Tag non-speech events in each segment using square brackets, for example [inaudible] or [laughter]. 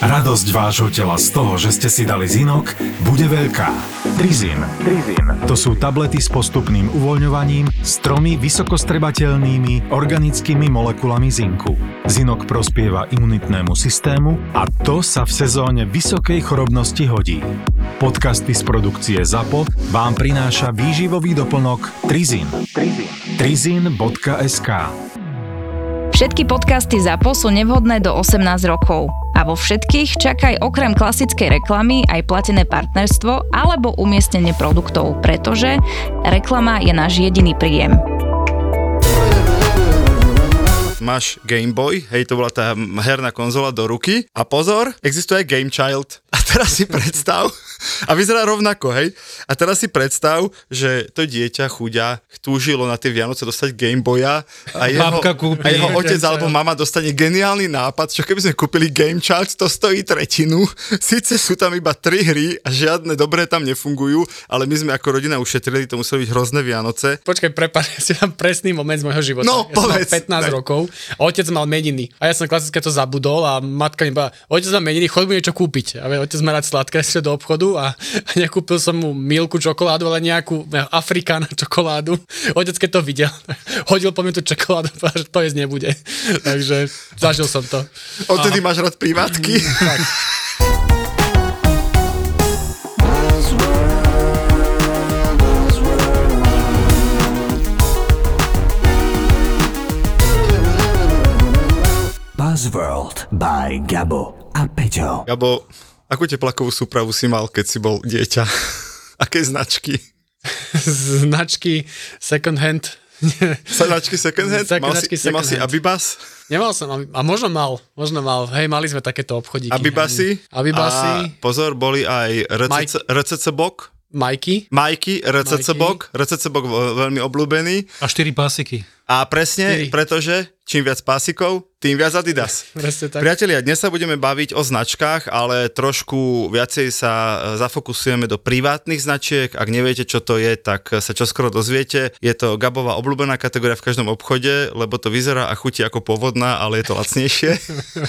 Radosť vášho tela z toho, že ste si dali zinok, bude veľká. Trizin. Trizin. To sú tablety s postupným uvoľňovaním s tromi vysokostrebateľnými organickými molekulami zinku. Zinok prospieva imunitnému systému a to sa v sezóne vysokej chorobnosti hodí. Podcasty z produkcie ZAPO vám prináša výživový doplnok Trizin. Trizin. Trizin.sk Všetky podcasty ZAPO sú nevhodné do 18 rokov. A vo všetkých čakaj okrem klasickej reklamy aj platené partnerstvo alebo umiestnenie produktov, pretože reklama je náš jediný príjem. máš Game Boy, hej, to bola tá herná konzola do ruky. A pozor, existuje Game Child. A teraz si predstav, a vyzerá rovnako, hej. A teraz si predstav, že to dieťa chuďa túžilo na tie Vianoce dostať Game Boya a jeho, kúpi a jeho otec alebo mama dostane geniálny nápad, čo keby sme kúpili Game Child, to stojí tretinu. Sice sú tam iba tri hry a žiadne dobré tam nefungujú, ale my sme ako rodina ušetrili, to museli byť hrozné Vianoce. Počkaj, prepáč, ja si dám presný moment z môjho života. No, ja povedz, som mal 15 ne. rokov a otec mal meniny. A ja som klasicky to zabudol a matka mi povedala, otec má meniny, chod mu niečo kúpiť. A otec má rád sladké do obchodu a, a nekúpil som mu milku čokoládu, ale nejakú Afrikána čokoládu. Otec, keď to videl, [laughs] hodil po mne tú čokoládu že to jesť nebude. [laughs] Takže zažil som to. Odtedy máš rád privátky? Buzzworld by Gabo a Peťo. Gabo, akú teplakovú súpravu si mal, keď si bol dieťa? [laughs] Aké značky? značky second hand. [laughs] značky second hand? mal si, second nemal hand. si Abibas? Nemal som, a možno mal, možno mal. Hej, mali sme takéto obchodíky. Abibasy? Abibasy. A pozor, boli aj RCC, RCC Bok? Majky. Majky, RCC Bok. RCC Bok veľmi obľúbený. A štyri pásiky. A presne, 4. pretože čím viac pásikov, tým viac Adidas. [laughs] Presne tak. Priatelia, dnes sa budeme baviť o značkách, ale trošku viacej sa e, zafokusujeme do privátnych značiek. Ak neviete, čo to je, tak sa čoskoro dozviete. Je to Gabová obľúbená kategória v každom obchode, lebo to vyzerá a chutí ako povodná, ale je to lacnejšie.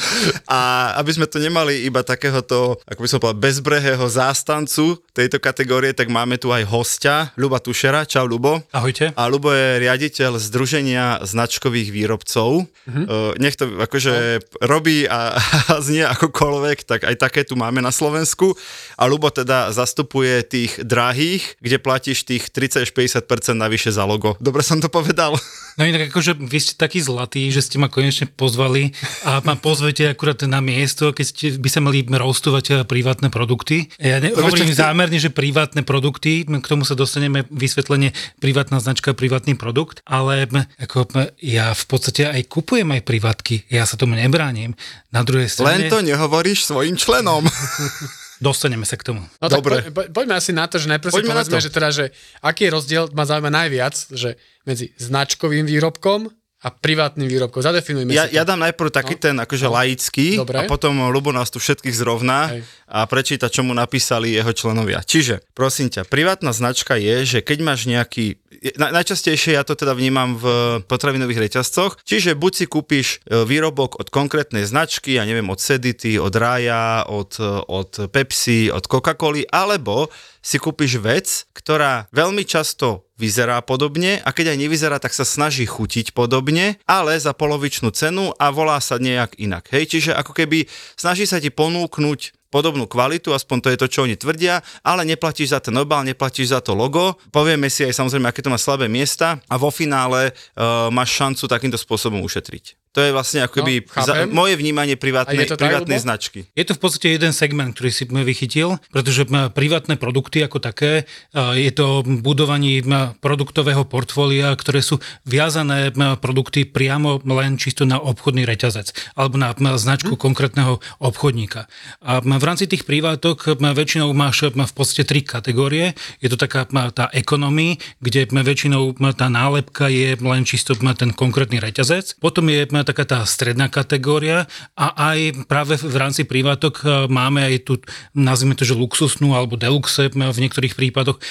[laughs] a aby sme to nemali iba takéhoto, ako by som povedal, bezbrehého zástancu tejto kategórie, tak máme tu aj hostia, Luba Tušera. Čau, Lubo. Ahojte. A Lubo je riaditeľ Združenia značkových výrobcov. Uh-huh. Nech to akože no. robí a, [laughs] a znie akokoľvek, tak aj také tu máme na Slovensku. A Lubo teda zastupuje tých drahých, kde platíš tých 30 až 50% navyše za logo. Dobre som to povedal? [laughs] No inak akože vy ste takí zlatí, že ste ma konečne pozvali a ma pozvete akurát na miesto, keď ste, by sa mali roustovať eh, privátne produkty. Ja ne, hovorím ty... zámerne, že privátne produkty, k tomu sa dostaneme vysvetlenie privátna značka, privátny produkt, ale ako ja v podstate aj kupujem aj privátky, ja sa tomu nebránim. Na druhej strane... Len to nehovoríš svojim členom. [laughs] Dostaneme sa k tomu. No Dobre. Po, po, poďme asi na to, že najprv si povedzme, že teda, že aký je rozdiel, ma zaujíma najviac, že medzi značkovým výrobkom a privátnym výrobkom. Zadefinujme ja, si to. Ja dám najprv taký no. ten akože no. laický Dobre. a potom Lubo nás tu všetkých zrovná Hej. a prečíta, čo mu napísali jeho členovia. Čiže, prosím ťa, privátna značka je, že keď máš nejaký, na, najčastejšie ja to teda vnímam v potravinových reťazcoch, čiže buď si kúpiš e, výrobok od konkrétnej značky, ja neviem, od Sedity, od Raja, od, od Pepsi, od Coca-Coly, alebo si kúpiš vec, ktorá veľmi často vyzerá podobne a keď aj nevyzerá, tak sa snaží chutiť podobne, ale za polovičnú cenu a volá sa nejak inak. Hej, čiže ako keby snaží sa ti ponúknuť podobnú kvalitu, aspoň to je to, čo oni tvrdia, ale neplatíš za ten obal, neplatíš za to logo. Povieme si aj samozrejme, aké to má slabé miesta a vo finále uh, máš šancu takýmto spôsobom ušetriť. To je vlastne akoby no, za, moje vnímanie privátnej, privátnej tak, značky. Je to v podstate jeden segment, ktorý si vychytil, pretože privátne produkty ako také, je to budovanie produktového portfólia, ktoré sú viazané produkty priamo len čisto na obchodný reťazec alebo na značku hmm. konkrétneho obchodníka. A v rámci tých privátok väčšinou máš v podstate tri kategórie. Je to taká tá ekonomii, kde väčšinou tá nálepka je len čisto ten konkrétny reťazec. Potom je taká tá stredná kategória a aj práve v rámci privátok máme aj tu, nazvime to, že luxusnú alebo deluxe v niektorých prípadoch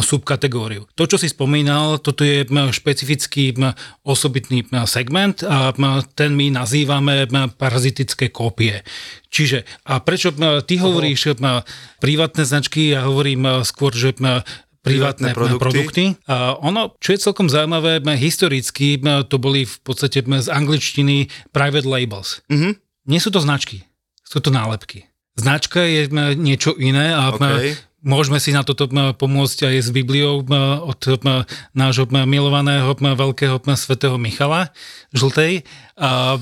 subkategóriu. To, čo si spomínal, toto je špecifický osobitný segment a ten my nazývame parazitické kópie. Čiže, a prečo ty hovoríš privátne značky, ja hovorím skôr, že privátne produkty. produkty. A ono, čo je celkom zaujímavé, historicky to boli v podstate z angličtiny private labels. Mm-hmm. Nie sú to značky, sú to nálepky. Značka je niečo iné a okay. Môžeme si na toto pomôcť aj s Bibliou od nášho milovaného veľkého svetého Michala Žltej. A...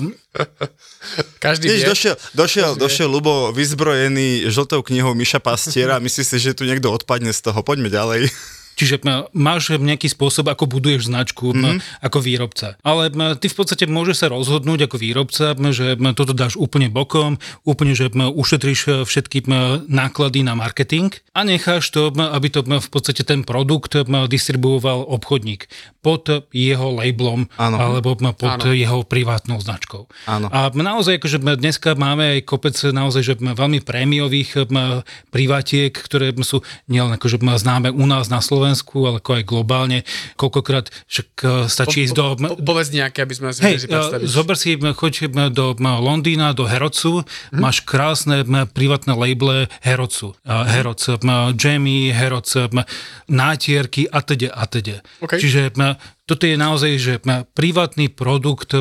[laughs] Každý Víš, došiel, došiel, Každý došiel Lubo vyzbrojený žltou knihou Miša Pastiera a myslí si, že tu niekto odpadne z toho. Poďme ďalej. [laughs] Čiže máš nejaký spôsob, ako buduješ značku mm-hmm. ako výrobca. Ale ty v podstate môžeš sa rozhodnúť ako výrobca, že toto dáš úplne bokom, úplne, že ušetríš e, všetky náklady na marketing a necháš to, aby to v podstate ten produkt distribuoval obchodník pod jeho labelom ano. alebo pod ano. jeho privátnou značkou. Ano. A naozaj, akože dneska máme aj kopec naozaj, že veľmi prémiových privátiek, ktoré sú nielen akože známe u nás na Slovensku, Slovensku, ale ako aj globálne. Koľkokrát však e, stačí po, ísť do... Po, povedz nejaké, aby sme si hey, predstaviť. Zober si, choď do Londýna, do Herocu, hmm. máš krásne privátne labele Herocu. Heroc, Jamie, Heroc, nátierky a teda a teda. Okay. Čiže toto je naozaj že privátny produkt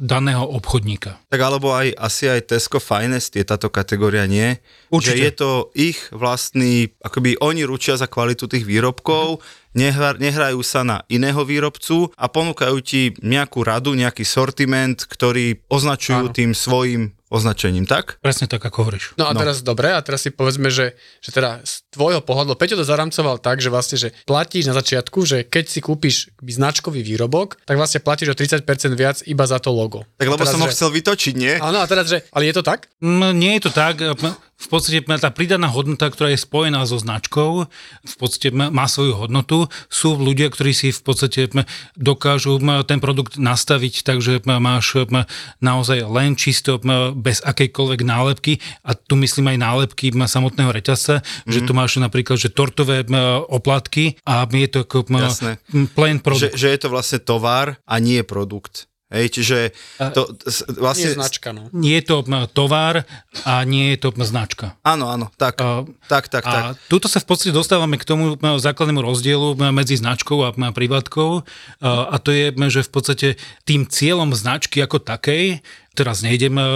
daného obchodníka. Tak alebo aj asi aj Tesco Finest je táto kategória, nie? Určite. Že je to ich vlastný, akoby oni ručia za kvalitu tých výrobkov, mhm. nehrajú sa na iného výrobcu a ponúkajú ti nejakú radu, nejaký sortiment, ktorý označujú Áno. tým svojim označením, tak? Presne tak, ako hovoríš. No a no. teraz dobre, a teraz si povedzme, že, že teda z tvojho pohľadu, Peťo to zaramcoval tak, že vlastne, že platíš na začiatku, že keď si kúpiš značkový výrobok, tak vlastne platíš o 30% viac iba za to logo. Tak lebo som ho že... chcel vytočiť, nie? Áno, a teraz, že, ale je to tak? Mm, nie je to tak v podstate tá pridaná hodnota, ktorá je spojená so značkou, v podstate má svoju hodnotu. Sú ľudia, ktorí si v podstate dokážu ten produkt nastaviť, takže máš naozaj len čisto bez akejkoľvek nálepky a tu myslím aj nálepky samotného reťazca, mm. že tu mhm. máš napríklad že tortové oplatky a je to ako Jasné. plain produkt. Že, že je to vlastne tovar a nie produkt. Hej, čiže to vlastne... Nie je značka, no. Nie je to tovar a nie je to značka. Áno, áno, tak, uh, tak, tak, a tak. tuto sa v podstate dostávame k tomu základnému rozdielu medzi značkou a privátkou uh, a to je, že v podstate tým cieľom značky ako takej teraz nejdem e, e,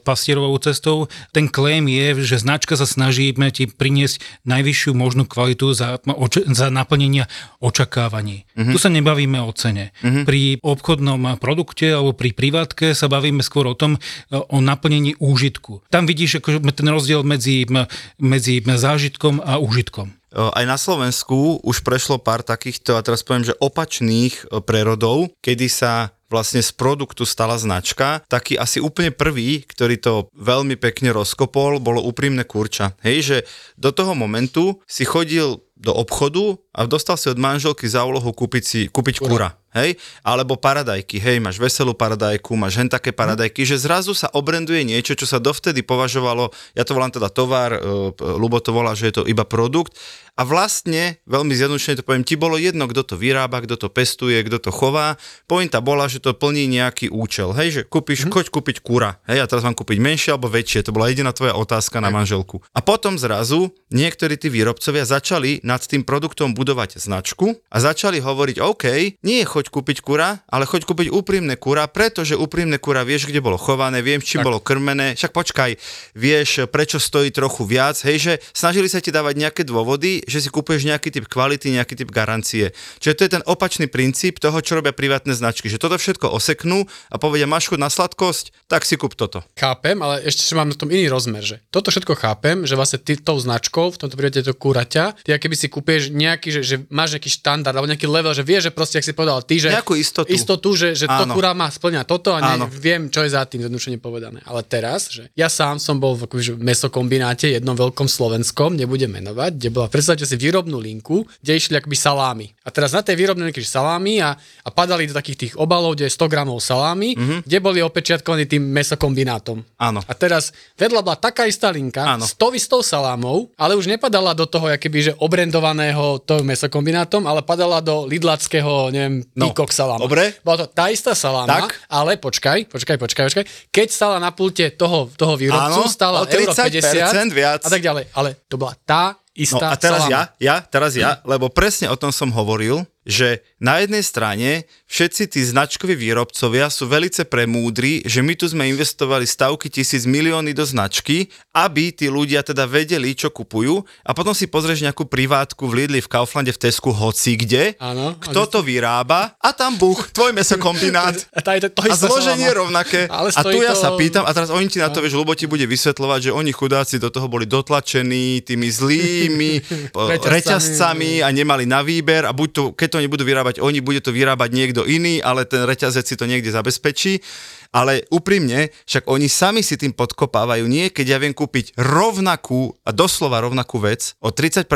pastierovou cestou. Ten claim je, že značka sa snaží ti priniesť najvyššiu možnú kvalitu za, za naplnenia očakávaní. Uh-huh. Tu sa nebavíme o cene. Uh-huh. Pri obchodnom produkte alebo pri privátke sa bavíme skôr o tom, e, o naplnení úžitku. Tam vidíš ako ten rozdiel medzi, medzi zážitkom a úžitkom. Aj na Slovensku už prešlo pár takýchto, a teraz poviem, že opačných prerodov, kedy sa vlastne z produktu stala značka. Taký asi úplne prvý, ktorý to veľmi pekne rozkopol, bolo úprimné kurča. Hej, že do toho momentu si chodil do obchodu a dostal si od manželky za úlohu kúpiť si kúpiť kura. kura hej? Alebo paradajky, hej, máš veselú paradajku, máš hen také paradajky, že zrazu sa obrenduje niečo, čo sa dovtedy považovalo, ja to volám teda tovar, uh, Lubo to volá, že je to iba produkt a vlastne, veľmi zjednodušene to poviem, ti bolo jedno, kto to vyrába, kto to pestuje, kto to chová. Pointa bola, že to plní nejaký účel. Hej, že kúpiš, mm. choď kúpiť kura. Hej, a teraz mám kúpiť menšie alebo väčšie. To bola jediná tvoja otázka na manželku. A potom zrazu niektorí tí výrobcovia začali nad tým produktom budovať značku a začali hovoriť, OK, nie je choď kúpiť kura, ale choď kúpiť úprimné kura, pretože úprimné kura vieš, kde bolo chované, viem, čím tak. bolo krmené. Však počkaj, vieš, prečo stojí trochu viac. Hej, že snažili sa ti dávať nejaké dôvody, že si kúpeš nejaký typ kvality, nejaký typ garancie. Čiže to je ten opačný princíp toho, čo robia privátne značky, že toto všetko oseknú a povedia, máš chuť na sladkosť, tak si kúp toto. Chápem, ale ešte mám na tom iný rozmer, že toto všetko chápem, že vlastne ty tou značkou, v tomto prípade to kúraťa, ty keby si kúpieš nejaký, že, že máš nejaký štandard alebo nejaký level, že vieš, že proste, ak si povedal ty, že Nejakú istotu. istotu že, že to kurá má splňať toto a ne, viem, čo je za tým zjednodušene povedané. Ale teraz, že ja sám som bol v akože mesokombináte jednom veľkom slovenskom, nebudem menovať, kde bola, predstavte si výrobnú linku, kde išli akoby salámy. A teraz na tej výrobnej linke salámy a, a padali do takých tých obalov, kde je 100 gramov salámy, mm-hmm. kde boli opečiatkovaní tým mesokombinátom. Áno. A teraz vedľa bola taká istá linka, Áno. 100 salámov, ale už nepadala do toho, keby, že obrendovaného to mesokombinátom, ale padala do lidlackého, neviem, no. peacock saláma. Dobre. Bola to tá istá saláma, tak. ale počkaj, počkaj, počkaj, počkaj. Keď stala na pulte toho, toho výrobcu, Áno, stala euro 50 viac. a tak ďalej. Ale to bola tá istá no a teraz saláma. ja, ja, teraz ja, lebo presne o tom som hovoril, že na jednej strane všetci tí značkoví výrobcovia sú velice premúdri, že my tu sme investovali stavky tisíc milióny do značky, aby tí ľudia teda vedeli, čo kupujú. A potom si pozrieš nejakú privátku v Lidli, v Kauflande, v Tesku, hoci kde, Áno, kto to vyrába? A tam buch, tvoj mesokombinát [laughs] a, to, to a zloženie je rovnaké. Ale a tu ja to... sa pýtam a teraz oni ti na to, vieš, Lubo ti bude vysvetľovať, že oni chudáci do toho boli dotlačení tými zlými [laughs] reťazcami a nemali na výber a buď to, keď to nebudú vyrábať oni, bude to vyrábať niekto iný, ale ten reťazec si to niekde zabezpečí. Ale úprimne, však oni sami si tým podkopávajú. Nie, keď ja viem kúpiť rovnakú a doslova rovnakú vec o 30%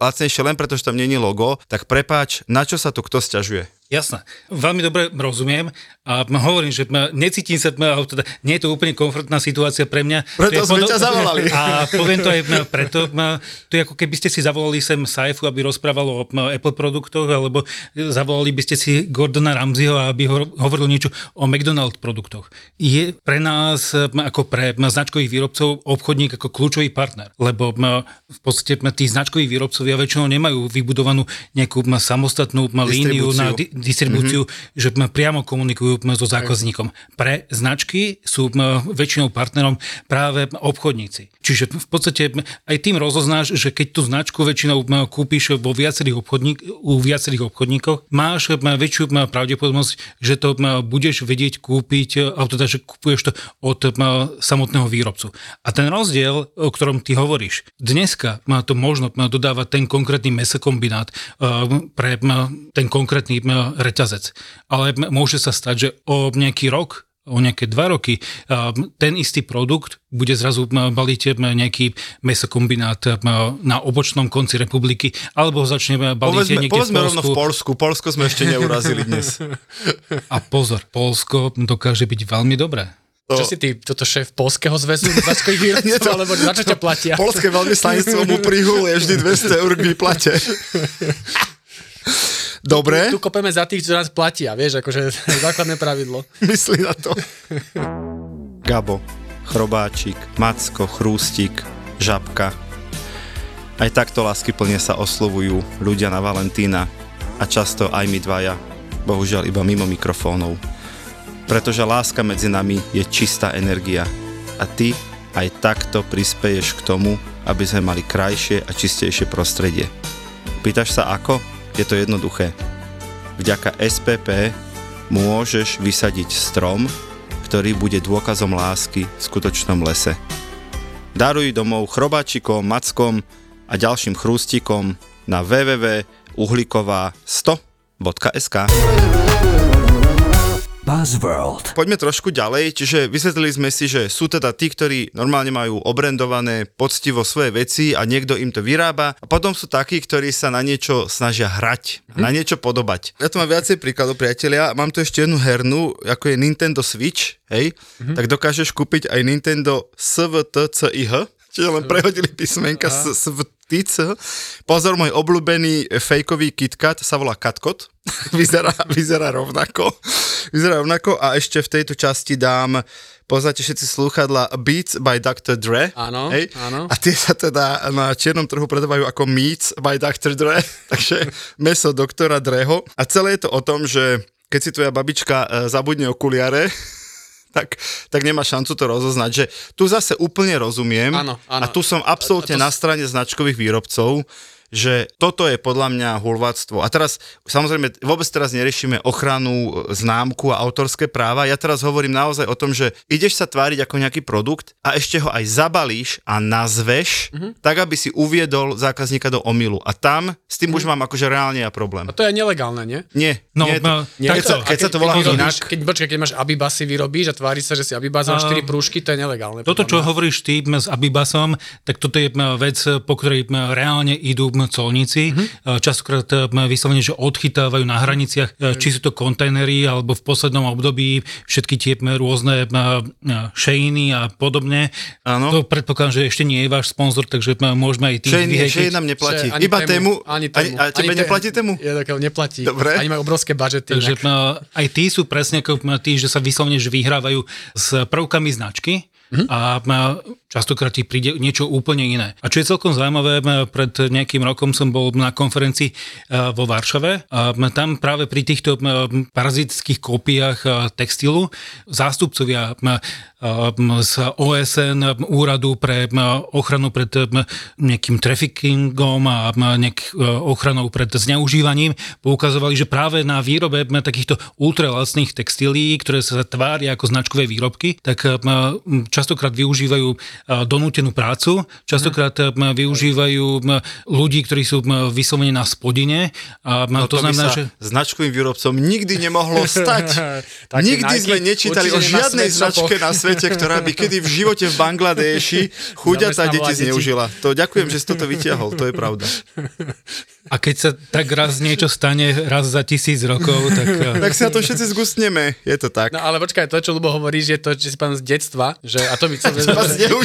lacnejšie len preto, že tam není logo, tak prepáč, na čo sa tu kto stiažuje? Jasné. Veľmi dobre rozumiem a hovorím, že necítim sa, teda nie je to úplne komfortná situácia pre mňa. Preto sme ťa zavolali. [laughs] A poviem to aj preto, to je ako keby ste si zavolali sem Saifu, aby rozprával o Apple produktoch, alebo zavolali by ste si Gordona Ramseyho, aby hovoril niečo o McDonald produktoch. Je pre nás, ako pre značkových výrobcov, obchodník ako kľúčový partner, lebo v podstate tí značkoví výrobcovia väčšinou nemajú vybudovanú nejakú samostatnú líniu na distribúciu, mm-hmm. že priamo komunikujú so zákazníkom. Pre značky sú väčšinou partnerom práve obchodníci. Čiže v podstate aj tým rozoznáš, že keď tú značku väčšinou kúpiš vo viacerých obchodník, u viacerých obchodníkoch, máš väčšiu pravdepodobnosť, že to budeš vedieť kúpiť, alebo teda, že kupuješ to od samotného výrobcu. A ten rozdiel, o ktorom ty hovoríš, dneska má to možno dodávať ten konkrétny mesokombinát pre ten konkrétny reťazec. Ale môže sa stať, že o nejaký rok o nejaké dva roky ten istý produkt bude zrazu baliť nejaký mesokombinát na obočnom konci republiky, alebo začne baliť povedzme, niekde povedzme v Polsku. rovno v Polsku. Polsko sme ešte neurazili dnes. [laughs] A pozor, Polsko dokáže byť veľmi dobré. To... Čo si ty, toto šéf Polského zväzu značkových [laughs] výrobcov, alebo za čo ťa platia? [laughs] Polské veľvyslanectvo mu prihuluje vždy 200 eur k výplate. Dobre. Tu, tu kopeme za tých, čo nás platia, vieš, akože [laughs] základné pravidlo. [laughs] Myslí na to. [laughs] Gabo, Chrobáčik, Macko, Chrústik, Žabka. Aj takto lásky plne sa oslovujú ľudia na Valentína a často aj my dvaja, bohužiaľ iba mimo mikrofónov. Pretože láska medzi nami je čistá energia a ty aj takto prispeješ k tomu, aby sme mali krajšie a čistejšie prostredie. Pýtaš sa ako? Je to jednoduché. Vďaka SPP môžeš vysadiť strom, ktorý bude dôkazom lásky v skutočnom lese. Daruj domov chrobáčikom, mackom a ďalším chrústikom na www.uhliková100.sk. Buzzworld. Poďme trošku ďalej, čiže vysvetlili sme si, že sú teda tí, ktorí normálne majú obrendované poctivo svoje veci a niekto im to vyrába a potom sú takí, ktorí sa na niečo snažia hrať, hm. na niečo podobať. Ja tu mám viacej príkladov, priatelia, mám tu ešte jednu hernu, ako je Nintendo Switch, hej, hm. tak dokážeš kúpiť aj Nintendo SVTCIH, čiže len prehodili písmenka s, SVTC. Pozor, môj obľúbený fejkový KitKat sa volá Katkot, [laughs] vyzerá, vyzerá rovnako vyzerá rovnako a ešte v tejto časti dám poznáte všetci slúchadla Beats by Dr. Dre. Áno, hej? áno. A tie sa teda na čiernom trhu predávajú ako Meats by Dr. Dre, [laughs] takže meso doktora Dreho. A celé je to o tom, že keď si tvoja babička e, zabudne okuliare, tak, tak nemá šancu to rozoznať. Že tu zase úplne rozumiem áno, áno. a tu som absolútne to... na strane značkových výrobcov, že toto je podľa mňa hulváctvo. A teraz, samozrejme, vôbec teraz neriešime ochranu známku a autorské práva. Ja teraz hovorím naozaj o tom, že ideš sa tváriť ako nejaký produkt a ešte ho aj zabalíš a nazveš, mm-hmm. tak, aby si uviedol zákazníka do omilu. A tam s tým mm-hmm. už mám akože reálne ja problém. A to je nelegálne, nie? Nie. No, nie, no, nie, keď, sa, keď sa to volá inak. Keď, počkaj, keď máš Abibas si vyrobíš a tvári sa, že si Abibas a 4 prúžky, to je nelegálne. Toto, čo hovoríš ty s Abibasom, tak toto je vec, po ktorej reálne idú colníci. Mm-hmm. Častokrát vyslovene, že odchytávajú na hraniciach, mm-hmm. či sú to kontajnery, alebo v poslednom období všetky tie rôzne šejiny a podobne. Áno. To predpokladám, že ešte nie je váš sponzor, takže môžeme aj tých Šejny, nám neplatí. Iba tému. Ani tému. Ani, a tebe ani neplatí tému? Ja, neplatí. Dobre. Ani majú obrovské budžety. Takže aj tí sú presne ako tí, že sa vyslovene že vyhrávajú s prvkami značky Mm-hmm. A častokrát ti príde niečo úplne iné. A čo je celkom zaujímavé, pred nejakým rokom som bol na konferencii e, vo Varšave a tam práve pri týchto parazitických kópiách e, textilu zástupcovia z OSN úradu pre ochranu pred nejakým traffickingom a nejak e, ochranou pred zneužívaním poukazovali, že práve na výrobe takýchto ultralacných textilí, ktoré sa tvária ako značkové výrobky, tak častokrát využívajú donútenú prácu, častokrát využívajú ľudí, ktorí sú vyslovene na spodine. A no to, to znamená, že... značkovým výrobcom nikdy nemohlo stať. [laughs] nikdy sme nečítali o žiadnej značke na svete ktorá by kedy v živote v Bangladeši [laughs] chuďatá deti zneužila. To ďakujem, že si toto vytiahol, to je pravda. [laughs] A keď sa tak raz niečo stane, raz za tisíc rokov, tak... Eh, tak si na to všetci zgustneme, je to tak. No ale počkaj, to, čo Lubo hovorí, že to, že si pán z detstva, že a to by... Že,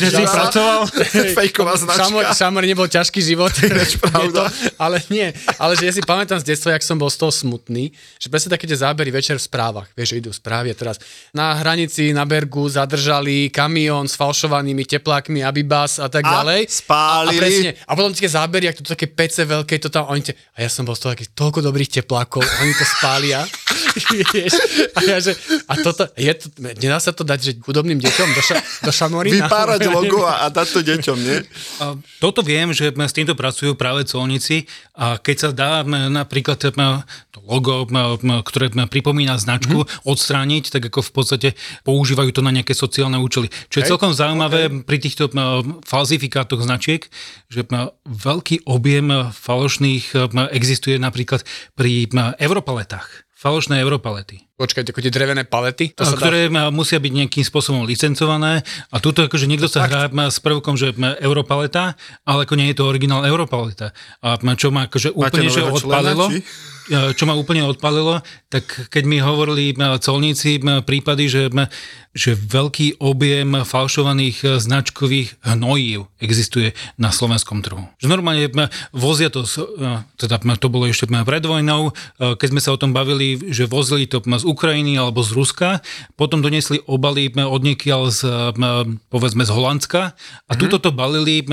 že, si pracoval, [laughs] fejková značka. Šamor, šamor nebol ťažký život. [laughs] pravda. To, ale nie, ale že ja si pamätám z detstva, jak som bol z toho smutný, že presne také tie zábery večer v správach, vieš, že idú správy a teraz na hranici na Bergu zadržali kamión s falšovanými teplákmi, Abibas a tak a ďalej. spálili. A, a, presne, a potom tie zábery, jak to také pece veľké, to tam oni te, a ja som bol z toho takých toľko dobrých teplákov, oni to spália. [laughs] Vieš, a ja, že, a toto, je to, nedá sa to dať že chudobným deťom do, ša, do šamorína? Vypárať logo a, a dať to deťom, nie? A toto viem, že s týmto pracujú práve colníci a keď sa dá napríklad to logo, ktoré pripomína značku, mm-hmm. odstrániť, tak ako v podstate používajú to na nejaké sociálne účely. Čo je okay. celkom zaujímavé okay. pri týchto falzifikátoch značiek, že veľký objem falošných existuje napríklad pri europaletách falošné europalety. Počkajte, ako tie drevené palety? To sa ktoré dá... musia byť nejakým spôsobom licencované a tuto akože niekto sa hrá s prvkom, že europaleta, ale ako nie je to originál europaleta. A čo ma akože úplne že odpalilo, či? čo ma úplne odpalilo, tak keď mi hovorili colníci prípady, že, že veľký objem falšovaných značkových hnojív existuje na slovenskom trhu. Že normálne vozia to, teda to bolo ešte pred vojnou, keď sme sa o tom bavili, že vozili to z Ukrajiny alebo z Ruska, potom donesli obaly od niekiaľ z, povedzme z Holandska a mm-hmm. tuto to balili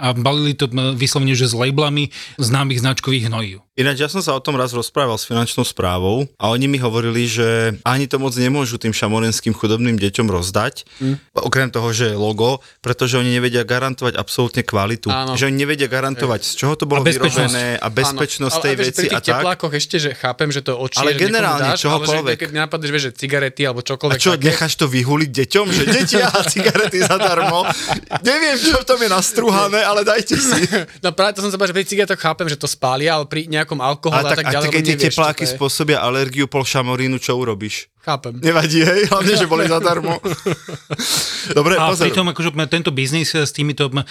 a balili to vyslovene, že s labelami známych značkových hnojív. Ináč ja som sa o tom raz rozprával s finančnou správou a oni mi hovorili, že ani to moc nemôžu tým šamorenským chudobným deťom rozdať, mm. okrem toho, že je logo, pretože oni nevedia garantovať absolútne kvalitu. Áno. Že oni nevedia garantovať, z čoho to bolo a vyrobené a bezpečnosť Áno. tej ale, veci a tak. teplákoch ešte, že chápem, že to očie, ale generálne dáš, čohokoľvek. Ale že keď napadneš, že cigarety alebo čokoľvek. A čo, také... necháš to vyhuliť deťom, že deti a cigarety zadarmo? [laughs] Neviem, čo v tom je nastruhané, ale dajte si. [laughs] No práve to som sa povedal, že pri cigaretoch chápem, že to spália, ale pri nejakom alkohole a, tak, a tak ďalej. A keď tie tepláky spôsobia alergiu pol šamorínu, čo urobíš? Chápem. Nevadí, hej, hlavne, že boli zadarmo. [laughs] Dobre, a pozor. pritom akože tento biznis s týmito uh,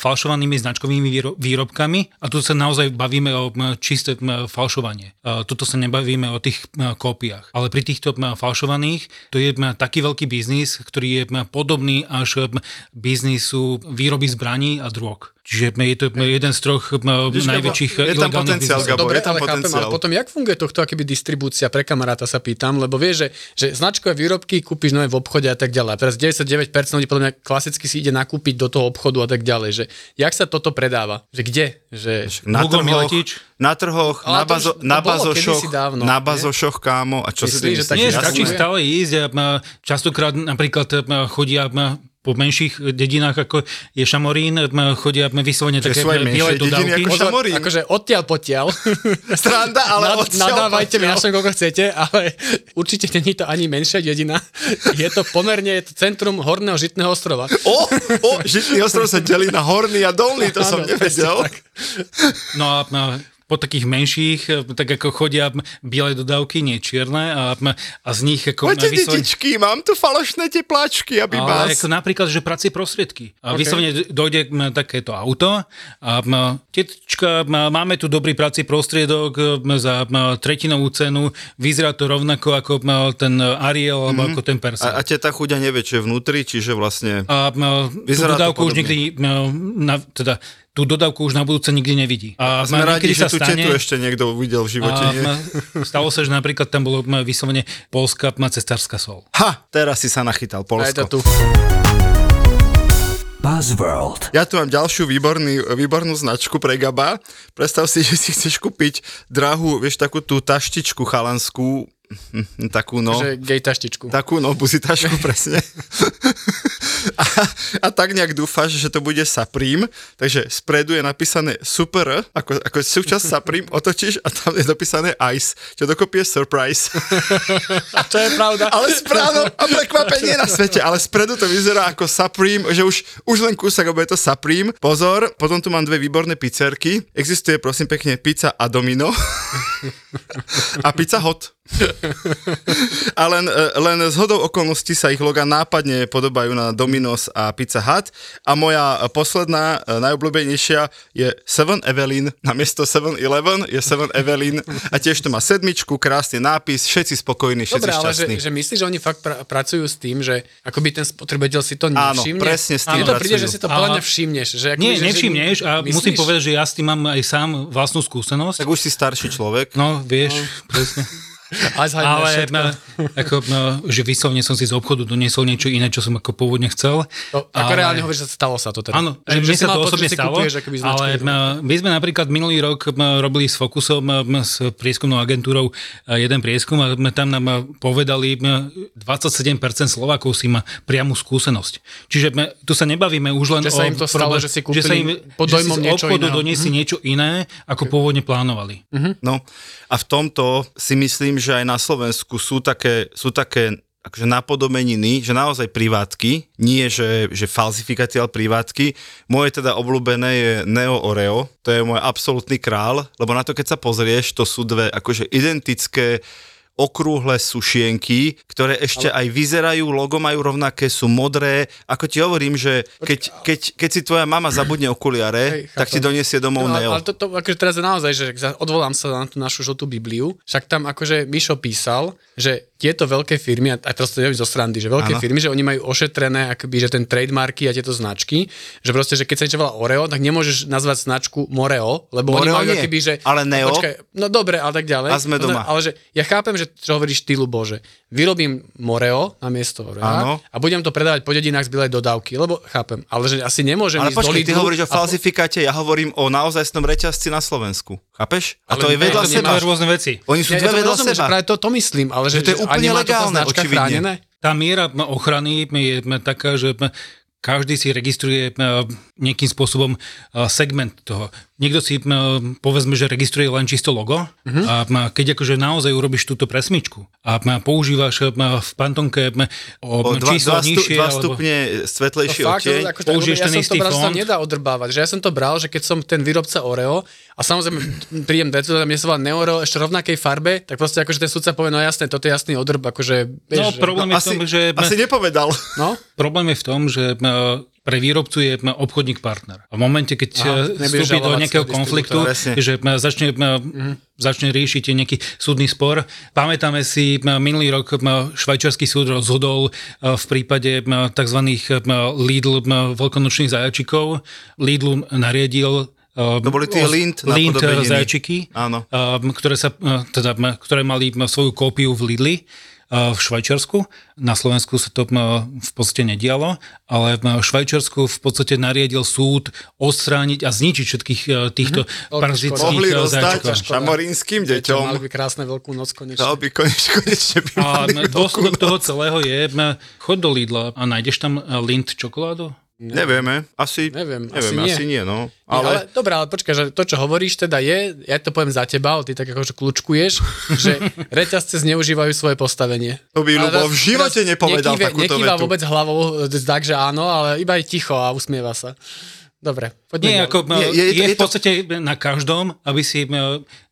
falšovanými značkovými výrobkami, a tu sa naozaj bavíme o čisté falšovanie. Uh, tuto sa nebavíme o tých uh, kópiách. Ale pri týchto falšovaných to je taký veľký biznis, ktorý je podobný až biznisu výroby zbraní a drog. Čiže je to jeden z troch Víš, najväčších je tam potenciál, Gabo, Dobre, je tam ale potenciál. Chápem, ale potom jak funguje tohto akoby distribúcia? Pre kamaráta sa pýtam, lebo vieš, že, že značkové výrobky kúpiš nové v obchode a tak ďalej. A teraz 99% ľudí podľa mňa klasicky si ide nakúpiť do toho obchodu a tak ďalej. Že jak sa toto predáva? Že kde? Že... Na trhoch, na trhoch, na, bazo, na bazošoch, dávno, na bazošoch, kámo. A čo Myslí, si že tak Nie, stačí stále ísť. Častokrát napríklad chodia po menších dedinách, ako je Šamorín, chodia vyslovene také biele dodávky. Ako Šamorín. Akože odtiaľ potiaľ. [laughs] Stranda, ale Nad, Nadávajte mi na koľko chcete, ale určite není to ani menšia dedina. Je to pomerne je to centrum Horného Žitného ostrova. O, o, Žitný ostrov sa delí na Horný a Dolný, to som nevedel. No a po takých menších, e, tak ako chodia biele dodávky, nie čierne a, a z nich ako... Poďte, vyslovene... detičky, mám tu falošné tepláčky, aby ale vás... ako napríklad, že pracie prostriedky. A okay. vyslovene dojde takéto auto a tetička, máme tu dobrý prací prostriedok za tretinovú cenu, vyzerá to rovnako ako ten Ariel alebo mm-hmm. ako ten Persa. A, a teta chudia nevie, čo je vnútri, čiže vlastne... A, vyzerá tú dodávku už nikdy, na, teda tú dodávku už na budúce nikdy nevidí. A, a sme radi, že tú stane, tetu ešte niekto uvidel v živote. A, nie? Stalo sa, že napríklad tam bolo vyslovene polská cestárska sol. Ha, teraz si sa nachytal, Polsko. tu. Buzzworld. Ja tu mám ďalšiu výborný, výbornú značku pre Gaba. Predstav si, [laughs] že si chceš kúpiť drahú, vieš, takú tú taštičku chalanskú, [laughs] takú no... Že gej taštičku. Takú no, buzitašku, [laughs] presne. A, a tak nejak dúfaš, že to bude Supreme, takže spredu je napísané Super, ako, ako súčasť Supreme, otočíš a tam je napísané Ice, čo dokopy je Surprise. to je pravda. [laughs] ale správno a prekvapenie na svete, ale spredu to vyzerá ako Supreme, že už, už len kúsak, je to Supreme. Pozor, potom tu mám dve výborné pizzerky. Existuje prosím pekne pizza a domino a pizza hot. a len, e, len z hodou okolností sa ich loga nápadne podobajú na Domino's a Pizza Hut a moja posledná, e, najobľúbenejšia je Seven Evelyn, namiesto Seven Eleven je Seven Evelyn a tiež to má sedmičku, krásny nápis, všetci spokojní, všetci Dobre, šťastní. ale že, že myslíš, že oni fakt pra- pracujú s tým, že akoby ten spotrebiteľ si to nevšimne? Áno, presne s tým Áno, to príde, že si to podľa všimneš. Že Nie, že, nevšimneš a myslíš? musím povedať, že ja s tým mám aj sám vlastnú skúsenosť. Tak už si starší človek. No, vieš, no. presne. [laughs] ale na, ako, no, že vyslovne som si z obchodu doniesol niečo iné, čo som ako pôvodne chcel. To, ako ale... reálne hovoríš, že stalo sa to teda. Áno, že, že sa to osobne stalo, ale my sme napríklad minulý rok robili s Fokusom, s prieskumnou agentúrou jeden prieskum a tam nám povedali, 27% Slovákov si má priamu skúsenosť. Čiže tu sa nebavíme už len že o... sa im to stalo, že si kúpili že sa im, pod dojmom že si z obchodu doniesli mm-hmm. niečo iné, ako okay. pôvodne plánovali. Mm-hmm. No a v tomto si myslím, myslím, že aj na Slovensku sú také, sú také akože napodomeniny, že naozaj privátky, nie že, že falsifikácia, ale privátky. Moje teda obľúbené je Neo Oreo, to je môj absolútny král, lebo na to keď sa pozrieš, to sú dve akože identické okrúhle sušienky, ktoré ešte ale... aj vyzerajú, logo majú rovnaké, sú modré. Ako ti hovorím, že keď, keď, keď si tvoja mama zabudne okuliare, Hej, tak ti donesie domov no, Neo. Ale to, to akože teraz naozaj, že odvolám sa na tú našu žltú Bibliu, však tam akože Mišo písal, že tieto veľké firmy, a proste neviem zo srandy, že veľké ano. firmy, že oni majú ošetrené akoby, že ten trademarky a tieto značky, že proste, že keď sa niečo volá Oreo, tak nemôžeš nazvať značku Moreo, lebo Moreo oni majú akoby, že... Ale Neo? Počkaj, no dobre, ale tak ďalej. A sme doma. Ale že ja chápem, že čo hovoríš štýlu Bože. Vyrobím Moreo na miesto Oreo a budem to predávať po dedinách z bilej dodávky, lebo chápem. Ale že asi nemôžem ale ísť počkej, ty hovoríš o falsifikáte, ja hovorím o naozajstnom reťazci na Slovensku. Chápeš? A ale to je vedľa seba. rôzne veci. Oni sú ja, dve ja vedľa seba. Práve to, to myslím, ale že, že to je úplne legálne, očividne. Tá miera ochrany je taká, že každý si registruje nejakým spôsobom segment toho. Niekto si povedzme, že registruje len čisto logo uh-huh. a keď akože naozaj urobíš túto presmičku a používaš v pantonke o, o dva, číslo dva, nižšie, dva stupne alebo... svetlejší no, fakt, oteň, akože, použiješ ja ten istý fond. Ja som to nedá odrbávať, že ja som to bral, že keď som ten výrobca Oreo a samozrejme príjem a mne sa Neoro ešte rovnakej farbe, tak proste akože ten sudca povie, no jasné, toto je jasný odrb, akože... Vieš, no problém no, je v tom, že... Asi nepovedal. No? Problém je v tom, že pre výrobcu je obchodník partner. A v momente, keď Aha, eh, vstúpi do nejakého konfliktu, že začne, mm-hmm. začne riešiť nejaký súdny spor. Pamätáme si, minulý rok švajčiarsky súd rozhodol v prípade tzv. Lidl veľkonočných zajačikov. Lidl nariadil to boli tie Lind, Lind zajačiky, Áno. ktoré, sa, teda, ktoré mali svoju kópiu v Lidli v Švajčiarsku. Na Slovensku sa to v podstate nedialo, ale v Švajčiarsku v podstate nariadil súd odstrániť a zničiť všetkých týchto mm-hmm. parazitských Mohli rozdať šamorínským deťom. Mali by krásne veľkú noc konečne. Dal by konečne, konečne by A dôsledok toho celého je, chod do Lidla a nájdeš tam Lind čokoládu? Ne. Nevieme, asi, neviem, neviem, asi, nie. asi nie, no. Ale... ale dobre, ale počkaj, že to, čo hovoríš, teda je, ja to poviem za teba, ale ty tak akože kľúčkuješ, [laughs] že reťazce zneužívajú svoje postavenie. To by Lubo v živote nepovedal nekýve, takúto nekýva vetu. vôbec hlavou, tak, že áno, ale iba je ticho a usmieva sa. Dobre. Nie, ako, je, je, je, je v podstate to... na každom, aby si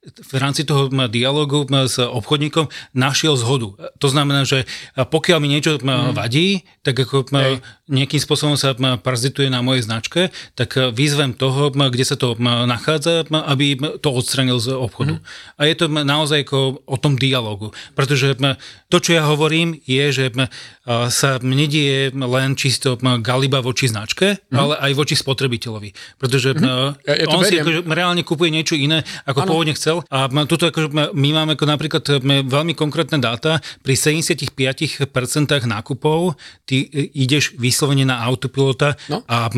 v rámci toho dialogu s obchodníkom našiel zhodu. To znamená, že pokiaľ mi niečo mm. vadí, tak ako Hej. nejakým spôsobom sa parazituje na mojej značke, tak výzvem toho, kde sa to nachádza, aby to odstranil z obchodu. Mm. A je to naozaj ako o tom dialogu. Pretože to, čo ja hovorím, je, že sa nedieje len čisto galiba voči značke, mm. ale aj voči spotrebiteľovi. Pretože mm. ja, ja on beriem. si akože reálne kupuje niečo iné, ako ano. pôvodne chcel. A tuto akože my máme ako napríklad veľmi konkrétne dáta. Pri 75% nákupov ty e, ideš vyslovene na autopilota no? a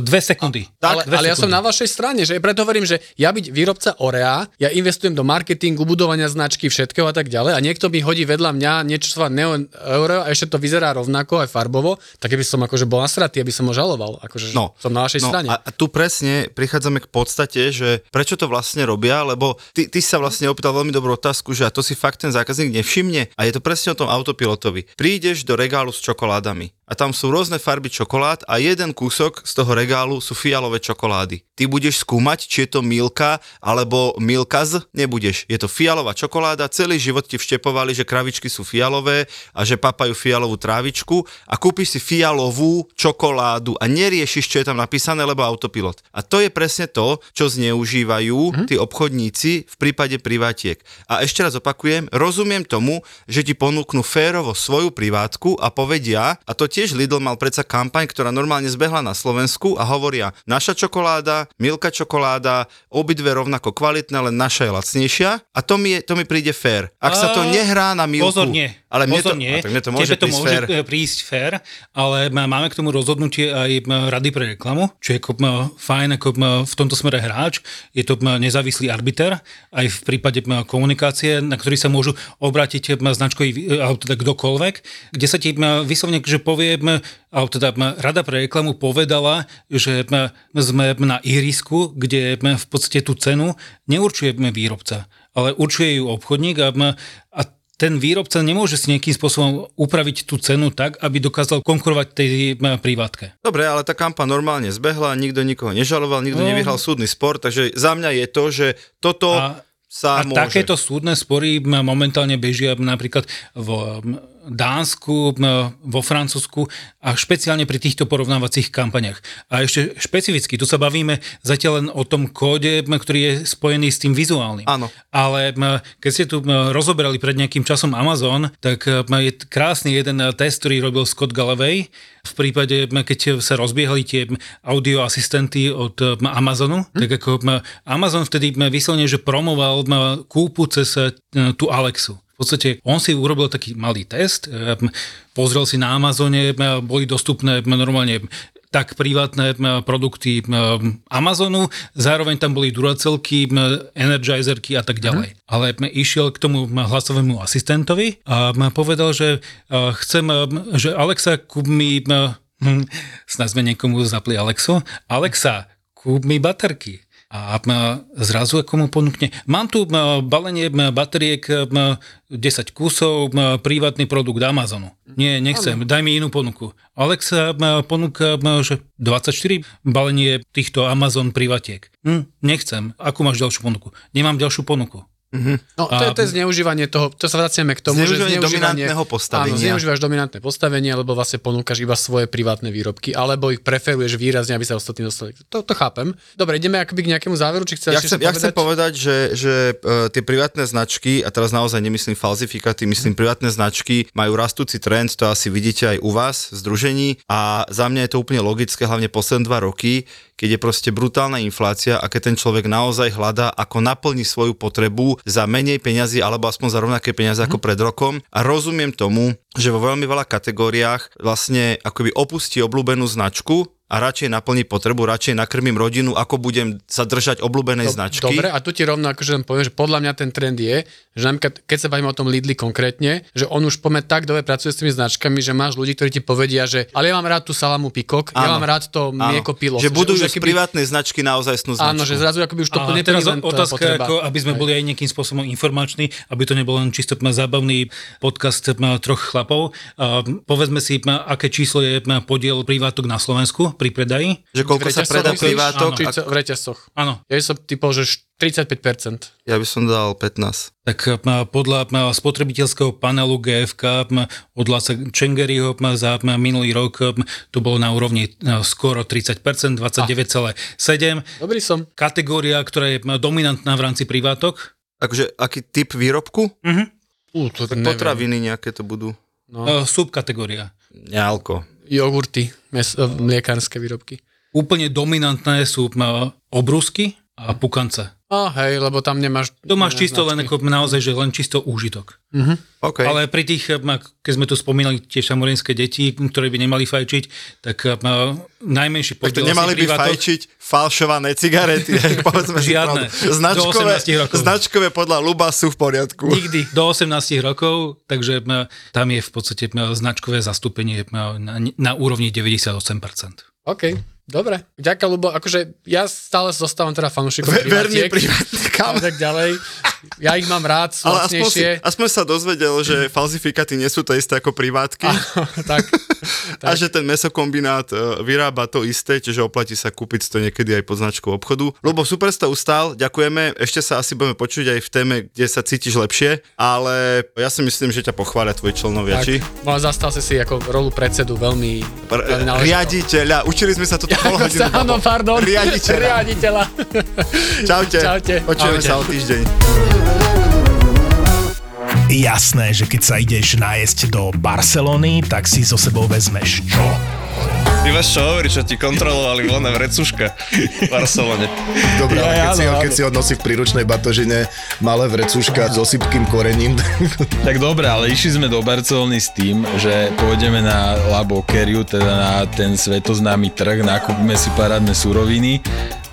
dve sekundy. A, ale, dve ale sekundy. ja som na vašej strane, že preto hovorím, že ja byť výrobca Orea, ja investujem do marketingu, budovania značky, všetkého a tak ďalej a niekto mi hodí vedľa mňa niečo sa Neo Oreo a ešte to vyzerá rovnako aj farbovo, tak keby som akože bol nasratý, aby som ho žaloval. Akože no, som na vašej no, strane. A tu presne prichádzame k podstate, že prečo to vlastne robia, lebo ty, ty sa vlastne opýtal veľmi dobrú otázku, že a to si fakt ten zákazník nevšimne. A je to presne o tom autopilotovi. Prídeš do regálu s čokoládami a tam sú rôzne farby čokolád a jeden kúsok z toho regálu sú fialové čokolády. Ty budeš skúmať, či je to Milka alebo Milkaz? Nebudeš. Je to fialová čokoláda, celý život ti vštepovali, že kravičky sú fialové a že papajú fialovú trávičku a kúpiš si fialovú čokoládu a neriešiš, čo je tam napísané, lebo autopilot. A to je presne to, čo zneužívajú mm-hmm. tí obchodníci v prípade privatiek. A ešte raz opakujem, rozumiem tomu, že ti ponúknú férovo svoju privátku a povedia, a to tiež Lidl mal predsa kampaň, ktorá normálne zbehla na Slovensku a hovoria, naša čokoláda, Milka čokoláda, obidve rovnako kvalitné, len naša je lacnejšia a to mi, je, to mi príde fér. Ak a... sa to nehrá na Milku... Pozor, nie. Ale mne Pozor, to, mne to môže to prísť môže fér. prísť fér, ale máme k tomu rozhodnutie aj Rady pre reklamu, čo je fajn ako v tomto smere hráč. Je to nezávislý arbiter, aj v prípade komunikácie, na ktorý sa môžu obrátiť značkový, teda kdokoľvek, kde sa ti vyslovne že povie, alebo teda Rada pre reklamu povedala, že sme na ihrisku, kde v podstate tú cenu neurčujeme výrobca, ale určuje ju obchodník a, a ten výrobca nemôže si nejakým spôsobom upraviť tú cenu tak, aby dokázal konkurovať tej privátke. Dobre, ale tá kampa normálne zbehla, nikto nikoho nežaloval, nikto no. nevyhral súdny spor, takže za mňa je to, že toto a, sa a môže. takéto súdne spory momentálne bežia napríklad v Dánsku, vo Francúzsku a špeciálne pri týchto porovnávacích kampaniach. A ešte špecificky, tu sa bavíme zatiaľ len o tom kóde, ktorý je spojený s tým vizuálnym. Áno. Ale keď ste tu rozoberali pred nejakým časom Amazon, tak je krásny jeden test, ktorý robil Scott Galloway v prípade, keď sa rozbiehali tie audio asistenty od Amazonu, hm? tak ako Amazon vtedy vyslovene, že promoval kúpu cez tú Alexu. V podstate on si urobil taký malý test, pozrel si na Amazone, boli dostupné normálne tak privátne produkty Amazonu, zároveň tam boli Duracelky, Energizerky a tak ďalej. Mm. Ale išiel k tomu hlasovému asistentovi a povedal, že chcem, že Alexa, kúp mi, hm, snad sme niekomu zapli Alexu, Alexa, kúp mi baterky. A zrazu ako mu ponúkne, mám tu balenie batériek 10 kusov, privátny produkt Amazonu. Nie, nechcem, daj mi inú ponuku. Alexa ponúka, že 24 balenie týchto Amazon privatiek. Hm, nechcem. Akú máš ďalšiu ponuku? Nemám ďalšiu ponuku. Mm-hmm. No to, je, to je zneužívanie toho, to sa vraciame k tomu, zneužívanie že zneužívanie dominantného postavenia. Áno, zneužívaš dominantné postavenie, lebo vlastne ponúkaš iba svoje privátne výrobky, alebo ich preferuješ výrazne, aby sa ostatní dostali. To, to chápem. Dobre, ideme akoby k nejakému záveru, či chceš ja chcem, ja povedať? chcem povedať, že, že uh, tie privátne značky, a teraz naozaj nemyslím falzifikaty, myslím privátne značky, majú rastúci trend, to asi vidíte aj u vás v združení a za mňa je to úplne logické, hlavne posledné dva roky, keď je proste brutálna inflácia a keď ten človek naozaj hľadá, ako naplní svoju potrebu za menej peňazí alebo aspoň za rovnaké peniaze ako pred rokom. A rozumiem tomu, že vo veľmi veľa kategóriách vlastne akoby opustí obľúbenú značku a radšej naplní potrebu, radšej nakrmím rodinu, ako budem sa držať obľúbenej Do, značky. Dobre, a tu ti rovno akože poviem, že podľa mňa ten trend je, že napríklad, keď sa bavíme o tom Lidli konkrétne, že on už pome tak dobre pracuje s tými značkami, že máš ľudí, ktorí ti povedia, že ale ja mám rád tú salamu pikok, ja mám rád to mlieko pilo. Že budú už keby... privátnej značky naozaj snú značku. Áno, že zrazu akoby už to plne teraz otázka, potreba. ako, aby sme boli aj nejakým spôsobom informační, aby to nebolo len čisto zábavný podcast troch chlapov. povedzme si, aké číslo je podiel privátok na Slovensku pri predaji. Že koľko sa predá privátok? V reťazcoch. Áno. Ja som typol, že 35%. Ja by som dal 15. Tak podľa spotrebiteľského panelu GFK od Lasa Čengeryho za minulý rok to bolo na úrovni skoro 30%, 29,7%. Dobrý som. Kategória, ktorá je dominantná v rámci privátok. Takže aký typ výrobku? Uh-huh. Uh, to tak potraviny nejaké to budú. No. Subkategória. Nealko jogurty, mes, mliekárske výrobky. Úplne dominantné sú obrusky a pukance. A hej, lebo tam nemáš... To máš čisto len ako naozaj, že len čisto úžitok. Uh-huh. Okay. Ale pri tých, eh, keď sme tu spomínali tie šamorinské deti, ktoré by nemali fajčiť, tak uh, najmenší podiel... Tak nemali by privátok... fajčiť falšované cigarety, [laughs] povedzme Žiadne. Značkové, značkové podľa Luba sú v poriadku. Nikdy. Do 18 rokov, takže uh, tam je v podstate uh, značkové zastúpenie na, na úrovni 98%. OK. Dobre, ďakujem, Lubo. Akože ja stále zostávam teda fanúšikom Verný A tak ďalej. Ja ich mám rád, sú Ale aspoň, si, aspoň sa dozvedel, že [laughs] falzifikaty nie sú to isté ako privátky. [laughs] A, tak, tak. A že ten mesokombinát e, vyrába to isté, čiže oplatí sa kúpiť to niekedy aj pod značkou obchodu. Lubo, super si to ustál, ďakujeme. Ešte sa asi budeme počuť aj v téme, kde sa cítiš lepšie, ale ja si myslím, že ťa pochvália tvoji členovia, či? No zastal si si ako rolu predsedu veľmi... Pr- riaditeľa, učili sme sa toto pol hodinu. Áno, pardon. Riaditeľa. Riaditeľa. Čaute. Čaute. Počujeme sa o týždeň. Jasné, že keď sa ideš nájsť do Barcelony, tak si so sebou vezmeš čo? Ty máš čo hovoriť, čo ti kontrolovali voľné vrecuška v Barcelone. Dobre, ale keď, ja, si ho, keď si ho nosí v príručnej batožine malé vrecuška s osypkým korením. [laughs] tak dobre, ale išli sme do Barcelony s tým, že pôjdeme na La Boqueriu, teda na ten svetoznámy trh, nakúpime si parádne suroviny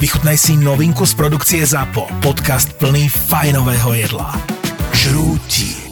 Vychutnaj si novinku z produkcie ZAPO. Podcast plný fajnového jedla. Žrúti.